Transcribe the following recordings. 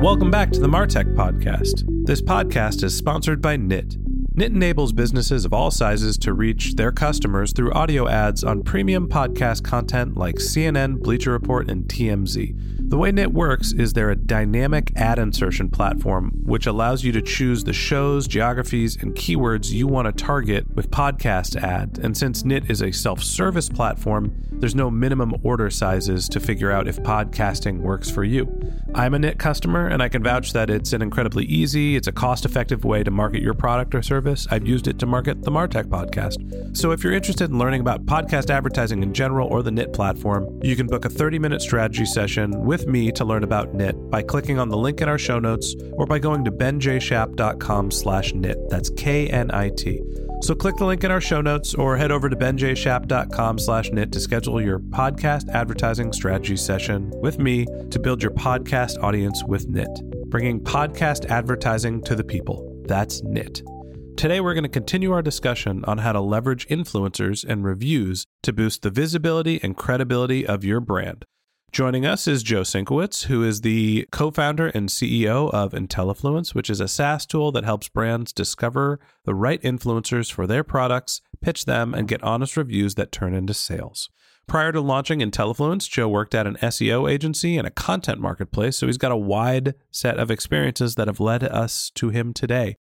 Welcome back to the Martech Podcast. This podcast is sponsored by Knit. Knit enables businesses of all sizes to reach their customers through audio ads on premium podcast content like CNN, Bleacher Report, and TMZ. The way Knit works is they're a dynamic ad insertion platform which allows you to choose the shows, geographies, and keywords you want to target with podcast ad. And since Knit is a self-service platform, there's no minimum order sizes to figure out if podcasting works for you. I'm a Knit customer and I can vouch that it's an incredibly easy, it's a cost-effective way to market your product or service. I've used it to market the Martech podcast. So if you're interested in learning about podcast advertising in general or the Knit platform, you can book a 30-minute strategy session with with me to learn about knit by clicking on the link in our show notes or by going to benjshap.com slash knit. That's K-N-I-T. So click the link in our show notes or head over to benjshap.com slash knit to schedule your podcast advertising strategy session with me to build your podcast audience with knit, bringing podcast advertising to the people. That's knit. Today, we're going to continue our discussion on how to leverage influencers and reviews to boost the visibility and credibility of your brand. Joining us is Joe Sinkwitz, who is the co founder and CEO of IntelliFluence, which is a SaaS tool that helps brands discover the right influencers for their products, pitch them, and get honest reviews that turn into sales. Prior to launching IntelliFluence, Joe worked at an SEO agency and a content marketplace, so he's got a wide set of experiences that have led us to him today.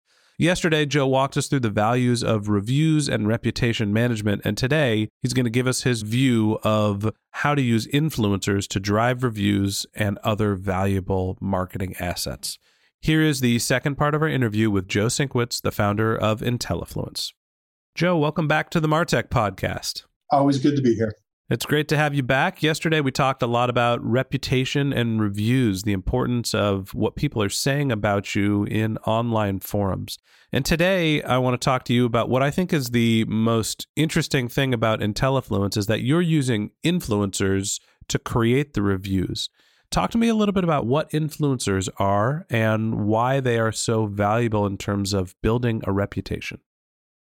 Yesterday, Joe walked us through the values of reviews and reputation management, and today he's going to give us his view of how to use influencers to drive reviews and other valuable marketing assets. Here is the second part of our interview with Joe Sinkwitz, the founder of IntelliFluence. Joe, welcome back to the Martech podcast. Always good to be here. It's great to have you back. Yesterday, we talked a lot about reputation and reviews, the importance of what people are saying about you in online forums. And today, I want to talk to you about what I think is the most interesting thing about IntelliFluence is that you're using influencers to create the reviews. Talk to me a little bit about what influencers are and why they are so valuable in terms of building a reputation.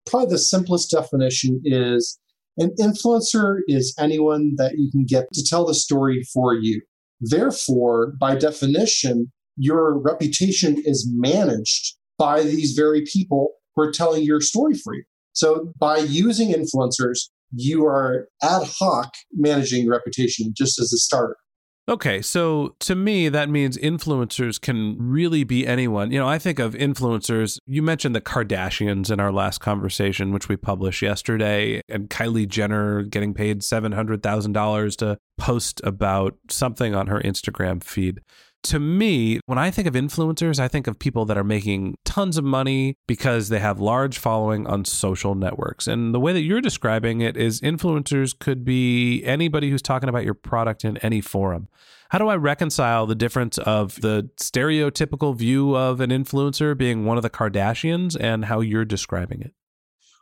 Probably the simplest definition is an influencer is anyone that you can get to tell the story for you. Therefore, by definition, your reputation is managed by these very people who are telling your story for you. So, by using influencers, you are ad hoc managing reputation just as a starter. Okay, so to me, that means influencers can really be anyone. You know, I think of influencers. You mentioned the Kardashians in our last conversation, which we published yesterday, and Kylie Jenner getting paid $700,000 to post about something on her Instagram feed to me, when I think of influencers, I think of people that are making tons of money because they have large following on social networks. And the way that you're describing it is influencers could be anybody who's talking about your product in any forum. How do I reconcile the difference of the stereotypical view of an influencer being one of the Kardashians and how you're describing it?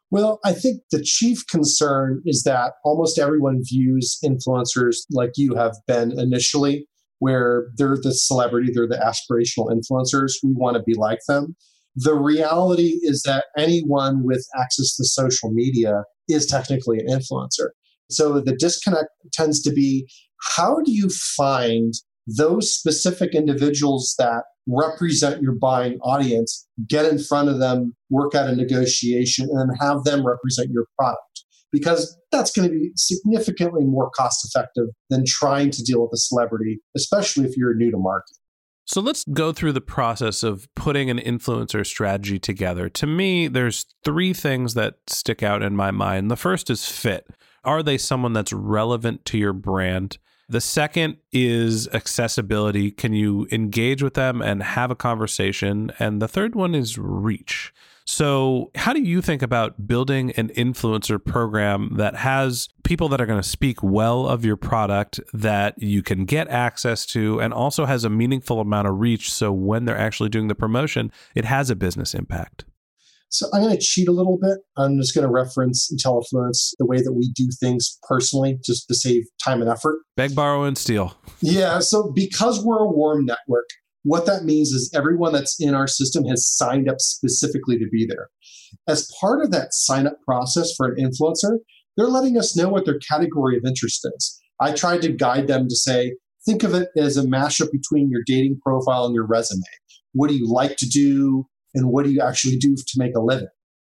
Well, I think the chief concern is that almost everyone views influencers like you have been initially where they're the celebrity, they're the aspirational influencers. We want to be like them. The reality is that anyone with access to social media is technically an influencer. So the disconnect tends to be how do you find those specific individuals that represent your buying audience, get in front of them, work out a negotiation, and have them represent your product? Because that's going to be significantly more cost effective than trying to deal with a celebrity, especially if you're new to market. So let's go through the process of putting an influencer strategy together. To me, there's three things that stick out in my mind. The first is fit. Are they someone that's relevant to your brand? The second is accessibility. Can you engage with them and have a conversation? And the third one is reach. So, how do you think about building an influencer program that has people that are going to speak well of your product that you can get access to and also has a meaningful amount of reach? So, when they're actually doing the promotion, it has a business impact. So I'm going to cheat a little bit. I'm just going to reference IntelliFluence, the way that we do things personally, just to save time and effort. Beg, borrow, and steal. Yeah. So because we're a warm network, what that means is everyone that's in our system has signed up specifically to be there. As part of that sign up process for an influencer, they're letting us know what their category of interest is. I tried to guide them to say, think of it as a mashup between your dating profile and your resume. What do you like to do? And what do you actually do to make a living?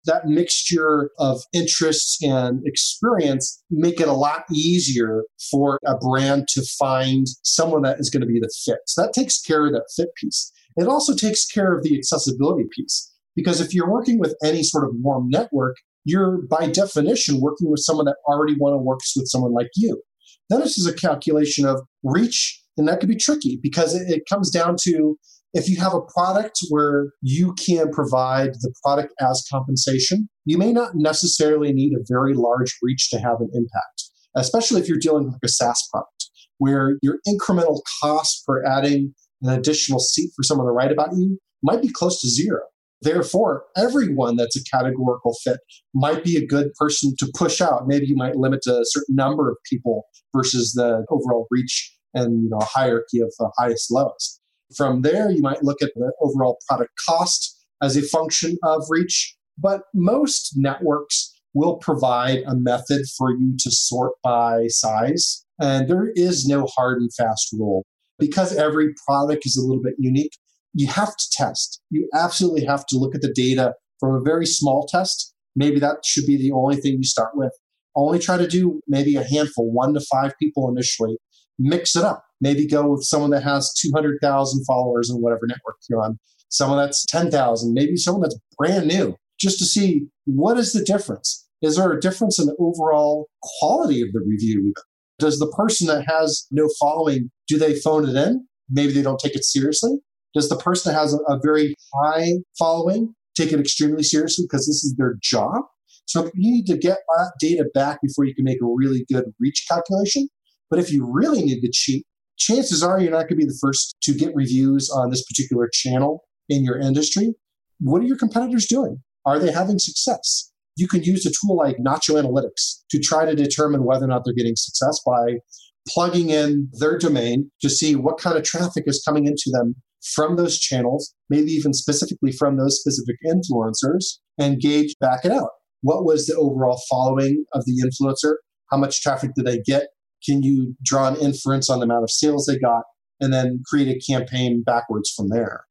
That mixture of interests and experience make it a lot easier for a brand to find someone that is going to be the fit. So that takes care of that fit piece. It also takes care of the accessibility piece. Because if you're working with any sort of warm network, you're by definition working with someone that already want to work with someone like you. Then this is a calculation of reach, and that could be tricky because it, it comes down to if you have a product where you can provide the product as compensation, you may not necessarily need a very large reach to have an impact, especially if you're dealing with a SaaS product where your incremental cost for adding an additional seat for someone to write about you might be close to zero. Therefore, everyone that's a categorical fit might be a good person to push out. Maybe you might limit to a certain number of people versus the overall reach and you know hierarchy of the highest lows. From there, you might look at the overall product cost as a function of reach. But most networks will provide a method for you to sort by size. And there is no hard and fast rule. Because every product is a little bit unique, you have to test. You absolutely have to look at the data from a very small test. Maybe that should be the only thing you start with. Only try to do maybe a handful, one to five people initially. Mix it up maybe go with someone that has 200,000 followers in whatever network you're on, someone that's 10,000, maybe someone that's brand new, just to see what is the difference. Is there a difference in the overall quality of the review? Does the person that has no following, do they phone it in? Maybe they don't take it seriously. Does the person that has a, a very high following take it extremely seriously because this is their job? So you need to get that data back before you can make a really good reach calculation. But if you really need to cheat, chances are you're not going to be the first to get reviews on this particular channel in your industry. What are your competitors doing? Are they having success? You can use a tool like Nacho Analytics to try to determine whether or not they're getting success by plugging in their domain to see what kind of traffic is coming into them from those channels, maybe even specifically from those specific influencers, and gauge back it out. What was the overall following of the influencer? How much traffic did they get? Can you draw an inference on the amount of sales they got and then create a campaign backwards from there?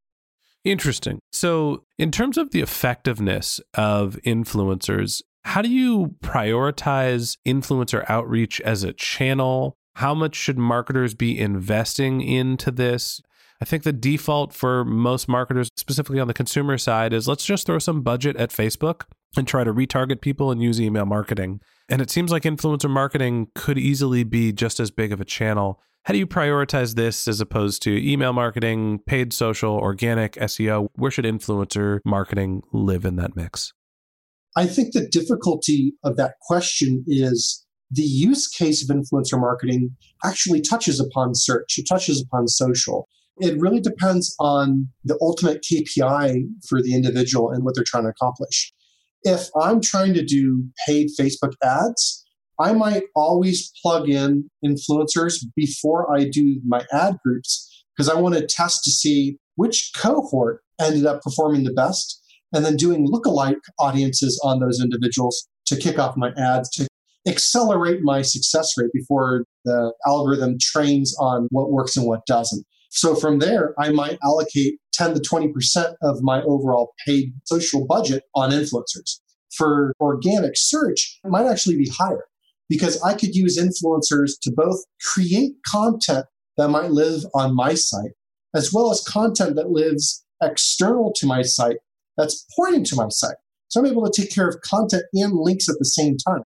Interesting. So, in terms of the effectiveness of influencers, how do you prioritize influencer outreach as a channel? How much should marketers be investing into this? I think the default for most marketers, specifically on the consumer side, is let's just throw some budget at Facebook and try to retarget people and use email marketing. And it seems like influencer marketing could easily be just as big of a channel. How do you prioritize this as opposed to email marketing, paid social, organic, SEO? Where should influencer marketing live in that mix? I think the difficulty of that question is the use case of influencer marketing actually touches upon search, it touches upon social. It really depends on the ultimate KPI for the individual and what they're trying to accomplish if I'm trying to do paid Facebook ads, I might always plug in influencers before I do my ad groups because I want to test to see which cohort ended up performing the best and then doing lookalike audiences on those individuals to kick off my ads to accelerate my success rate before the algorithm trains on what works and what doesn't. So from there, I might allocate 10 to 20% of my overall paid social budget on influencers. For organic search, it might actually be higher because I could use influencers to both create content that might live on my site, as well as content that lives external to my site that's pointing to my site. So I'm able to take care of content and links at the same time.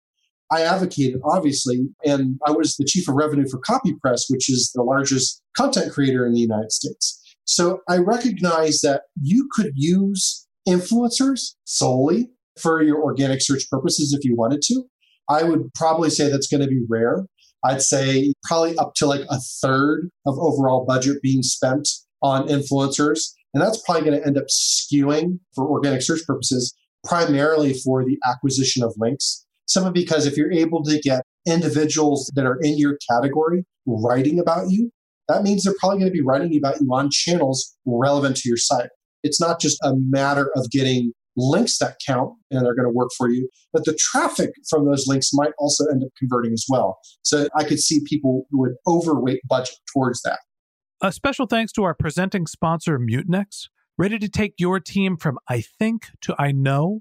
I advocated, obviously, and I was the chief of revenue for CopyPress, which is the largest content creator in the United States. So I recognize that you could use influencers solely for your organic search purposes if you wanted to. I would probably say that's going to be rare. I'd say probably up to like a third of overall budget being spent on influencers. And that's probably going to end up skewing for organic search purposes, primarily for the acquisition of links. Simply because if you're able to get individuals that are in your category writing about you, that means they're probably going to be writing about you on channels relevant to your site. It's not just a matter of getting links that count and they're going to work for you, but the traffic from those links might also end up converting as well. So I could see people would overweight budget towards that. A special thanks to our presenting sponsor, Mutinex. Ready to take your team from I think to I know?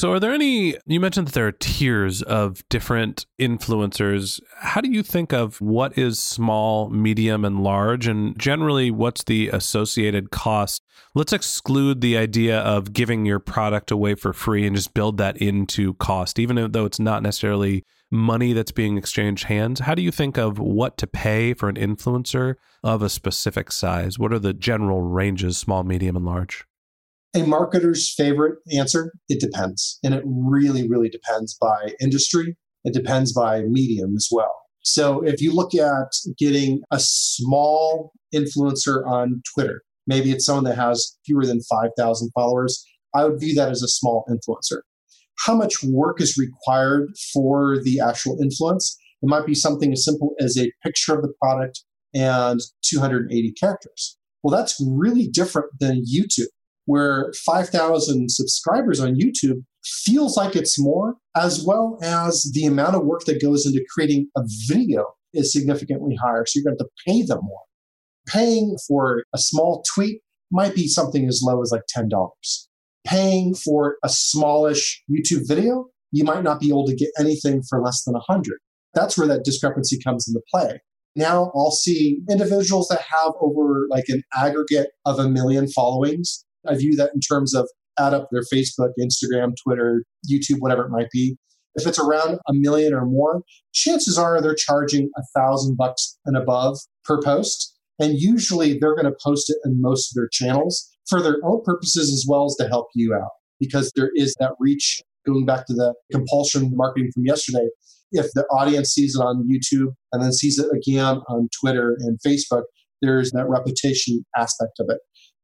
So, are there any? You mentioned that there are tiers of different influencers. How do you think of what is small, medium, and large? And generally, what's the associated cost? Let's exclude the idea of giving your product away for free and just build that into cost, even though it's not necessarily money that's being exchanged hands. How do you think of what to pay for an influencer of a specific size? What are the general ranges, small, medium, and large? A marketer's favorite answer it depends. And it really really depends by industry. It depends by medium as well. So if you look at getting a small influencer on twitter maybe it's someone that has fewer than 5000 followers i would view that as a small influencer. How much work is required for the actual influence? It might be something as simple as a picture of the product and 280 characters. Well that's really different than youtube where 5,000 subscribers on YouTube feels like it's more, as well as the amount of work that goes into creating a video is significantly higher. So you're going to, have to pay them more. Paying for a small tweet might be something as low as like $10. Paying for a smallish YouTube video, you might not be able to get anything for less than 100. That's where that discrepancy comes into play. Now I'll see individuals that have over like an aggregate of a million followings I view that in terms of add up their Facebook, Instagram, Twitter, YouTube, whatever it might be. If it's around a million or more, chances are they're charging a thousand bucks and above per post. And usually they're going to post it in most of their channels for their own purposes as well as to help you out because there is that reach. Going back to the compulsion marketing from yesterday, If the audience sees it on YouTube and then sees it again on Twitter and Facebook, there's that repetition aspect of it.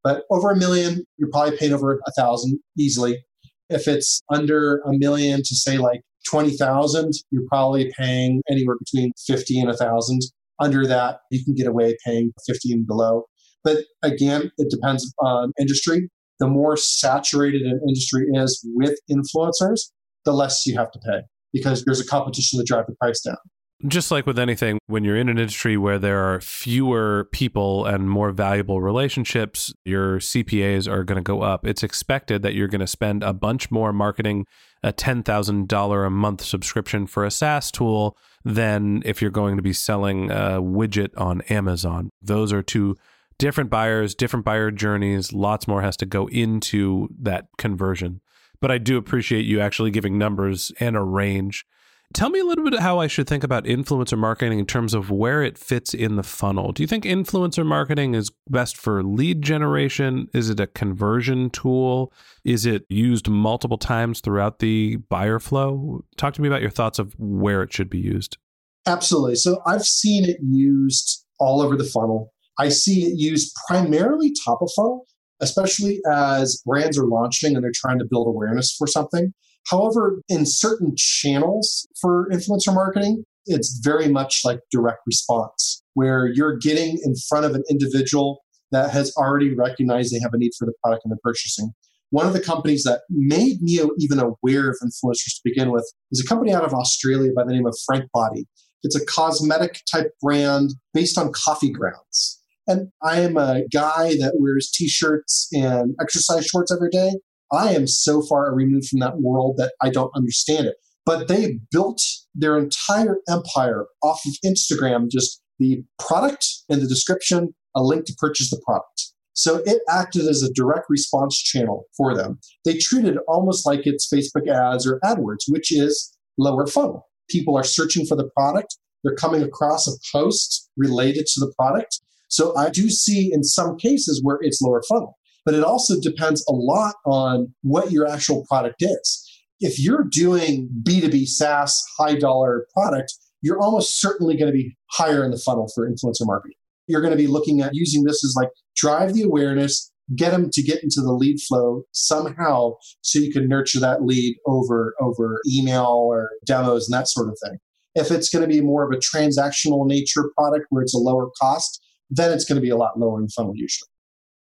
But over a million, you're probably paying over a thousand easily. If it's under a million to say like 20,000, you're probably paying anywhere between 50 and a thousand. Under that, you can get away paying 50 and below. But again, it depends on industry. The more saturated an industry is with influencers, the less you have to pay because there's a competition to drive the price down. Just like with anything, when you're in an industry where there are fewer people and more valuable relationships, your CPAs are going to go up. It's expected that you're going to spend a bunch more marketing a $10,000 a month subscription for a SaaS tool than if you're going to be selling a widget on Amazon. Those are two different buyers, different buyer journeys. Lots more has to go into that conversion. But I do appreciate you actually giving numbers and a range Tell me a little bit how I should think about influencer marketing in terms of where it fits in the funnel. Do you think influencer marketing is best for lead generation? Is it a conversion tool? Is it used multiple times throughout the buyer flow? Talk to me about your thoughts of where it should be used. Absolutely. So I've seen it used all over the funnel. I see it used primarily top of funnel, especially as brands are launching and they're trying to build awareness for something. However, in certain channels for influencer marketing, it's very much like direct response, where you're getting in front of an individual that has already recognized they have a need for the product and they're purchasing. One of the companies that made me even aware of influencers to begin with is a company out of Australia by the name of Frank Body. It's a cosmetic type brand based on coffee grounds. And I am a guy that wears t shirts and exercise shorts every day. I am so far removed from that world that I don't understand it. But they built their entire empire off of Instagram, just the product and the description, a link to purchase the product. So it acted as a direct response channel for them. They treated it almost like it's Facebook ads or AdWords, which is lower funnel. People are searching for the product, they're coming across a post related to the product. So I do see in some cases where it's lower funnel but it also depends a lot on what your actual product is. If you're doing B2B SaaS high dollar product, you're almost certainly going to be higher in the funnel for influencer marketing. You're going to be looking at using this as like drive the awareness, get them to get into the lead flow somehow so you can nurture that lead over over email or demos and that sort of thing. If it's going to be more of a transactional nature product where it's a lower cost, then it's going to be a lot lower in funnel usually.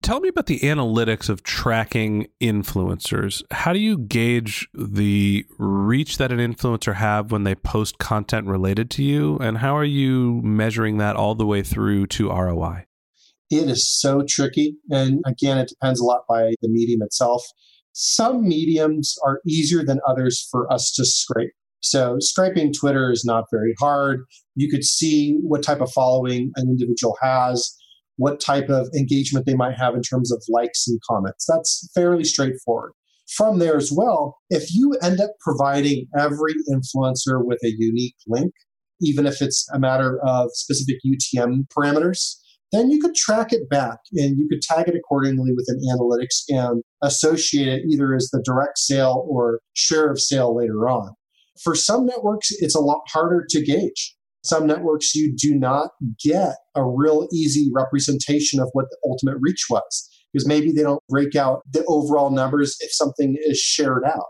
Tell me about the analytics of tracking influencers. How do you gauge the reach that an influencer have when they post content related to you and how are you measuring that all the way through to ROI? It is so tricky and again it depends a lot by the medium itself. Some mediums are easier than others for us to scrape. So scraping Twitter is not very hard. You could see what type of following an individual has what type of engagement they might have in terms of likes and comments. That's fairly straightforward. From there as well, if you end up providing every influencer with a unique link, even if it's a matter of specific UTM parameters, then you could track it back and you could tag it accordingly within analytics and associate it either as the direct sale or share of sale later on. For some networks, it's a lot harder to gauge. Some networks, you do not get a real easy representation of what the ultimate reach was because maybe they don't break out the overall numbers if something is shared out.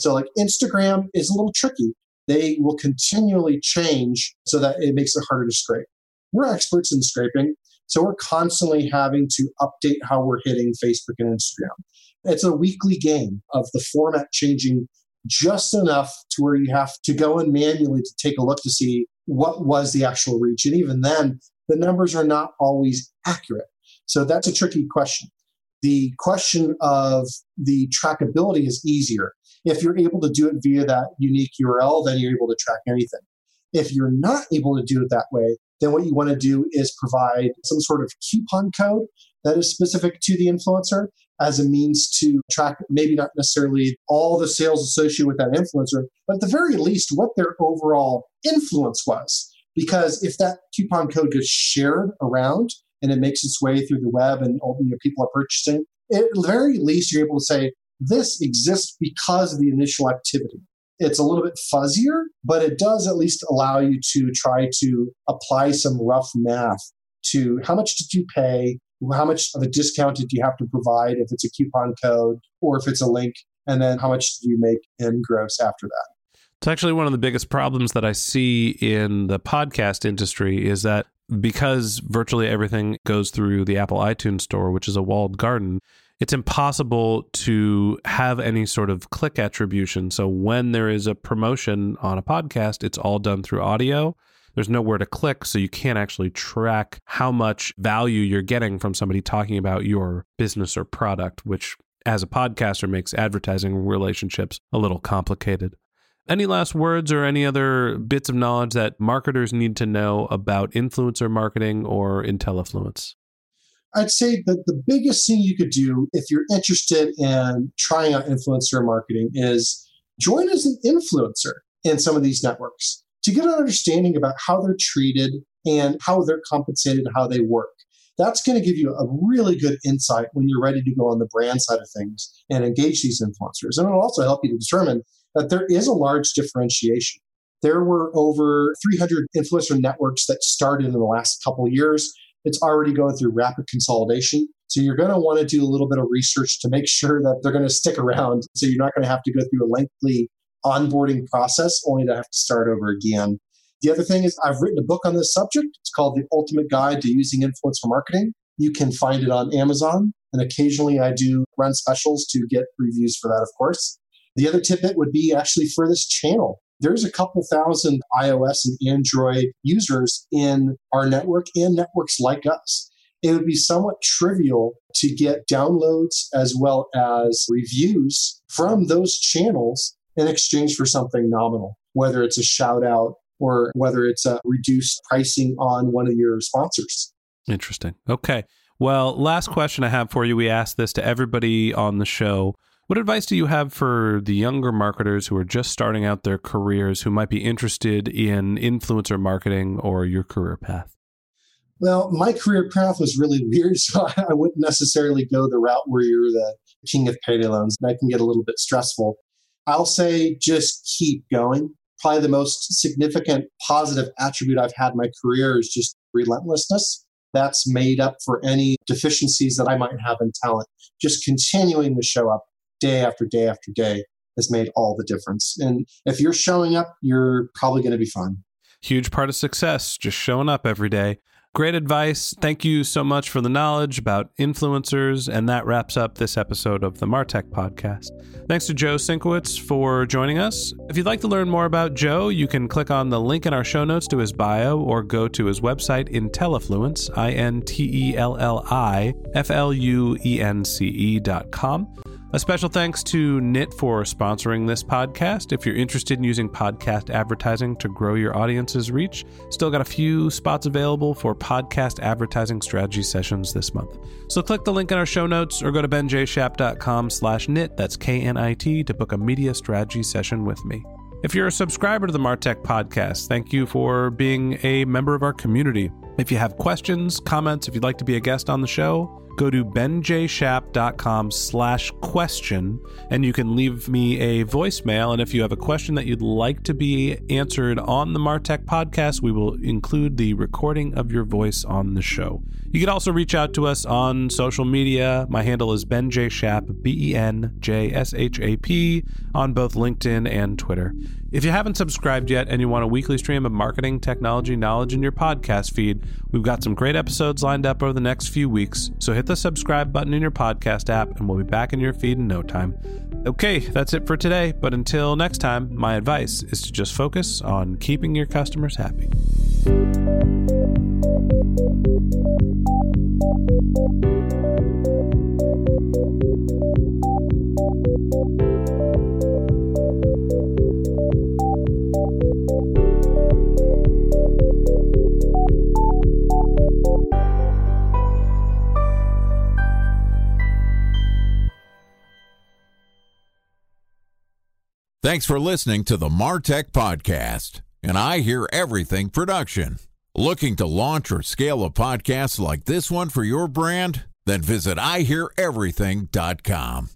So, like Instagram is a little tricky. They will continually change so that it makes it harder to scrape. We're experts in scraping, so we're constantly having to update how we're hitting Facebook and Instagram. It's a weekly game of the format changing just enough to where you have to go in manually to take a look to see what was the actual reach. And even then, the numbers are not always accurate. So that's a tricky question. The question of the trackability is easier. If you're able to do it via that unique URL, then you're able to track anything. If you're not able to do it that way, then what you want to do is provide some sort of coupon code that is specific to the influencer as a means to track maybe not necessarily all the sales associated with that influencer, but at the very least what their overall influence was. Because if that coupon code gets shared around and it makes its way through the web and you know, people are purchasing, at the very least you're able to say, this exists because of the initial activity. It's a little bit fuzzier, but it does at least allow you to try to apply some rough math to how much did you pay? How much of a discount did you have to provide if it's a coupon code or if it's a link? And then how much do you make in gross after that? It's actually one of the biggest problems that I see in the podcast industry is that because virtually everything goes through the Apple iTunes store, which is a walled garden, it's impossible to have any sort of click attribution. So when there is a promotion on a podcast, it's all done through audio. There's nowhere to click, so you can't actually track how much value you're getting from somebody talking about your business or product, which as a podcaster makes advertising relationships a little complicated. Any last words or any other bits of knowledge that marketers need to know about influencer marketing or IntelliFluence? I'd say that the biggest thing you could do if you're interested in trying out influencer marketing is join as an influencer in some of these networks to get an understanding about how they're treated and how they're compensated, how they work. That's going to give you a really good insight when you're ready to go on the brand side of things and engage these influencers. And it'll also help you to determine that there is a large differentiation. There were over 300 influencer networks that started in the last couple of years. It's already going through rapid consolidation. So you're going to want to do a little bit of research to make sure that they're going to stick around. So you're not going to have to go through a lengthy onboarding process only to have to start over again. The other thing is, I've written a book on this subject. It's called The Ultimate Guide to Using Influencer Marketing. You can find it on Amazon. And occasionally I do run specials to get reviews for that, of course. The other tidbit would be actually for this channel. There's a couple thousand iOS and Android users in our network and networks like us. It would be somewhat trivial to get downloads as well as reviews from those channels in exchange for something nominal, whether it's a shout out or whether it's a reduced pricing on one of your sponsors. Interesting. Okay. Well, last question I have for you. We asked this to everybody on the show. What advice do you have for the younger marketers who are just starting out their careers who might be interested in influencer marketing or your career path? Well, my career path was really weird, so I wouldn't necessarily go the route where you're the king of payday loans. That can get a little bit stressful. I'll say just keep going. Probably the most significant positive attribute I've had in my career is just relentlessness. That's made up for any deficiencies that I might have in talent. Just continuing to show up, day after day after day has made all the difference. And if you're showing up, you're probably going to be fine. Huge part of success, just showing up every day. Great advice. Thank you so much for the knowledge about influencers. And that wraps up this episode of the Martech podcast. Thanks to Joe Sinkwitz for joining us. If you'd like to learn more about Joe, you can click on the link in our show notes to his bio or go to his website, IntelliFluence, I N T E L L I F L U E N C E dot com. A special thanks to Knit for sponsoring this podcast. If you're interested in using podcast advertising to grow your audience's reach, still got a few spots available for podcast advertising strategy sessions this month. So click the link in our show notes or go to benjshap.com slash knit, that's K-N-I-T, to book a media strategy session with me. If you're a subscriber to the Martech podcast, thank you for being a member of our community. If you have questions, comments, if you'd like to be a guest on the show, go to benjshap.com slash question and you can leave me a voicemail. And if you have a question that you'd like to be answered on the Martech podcast, we will include the recording of your voice on the show. You can also reach out to us on social media. My handle is Ben J. Shap, B E N J S H A P, on both LinkedIn and Twitter. If you haven't subscribed yet and you want a weekly stream of marketing, technology, knowledge in your podcast feed, we've got some great episodes lined up over the next few weeks. So hit the subscribe button in your podcast app and we'll be back in your feed in no time. Okay, that's it for today. But until next time, my advice is to just focus on keeping your customers happy. Thanks for listening to the Martech Podcast, and I Hear Everything production. Looking to launch or scale a podcast like this one for your brand? Then visit iheareverything.com.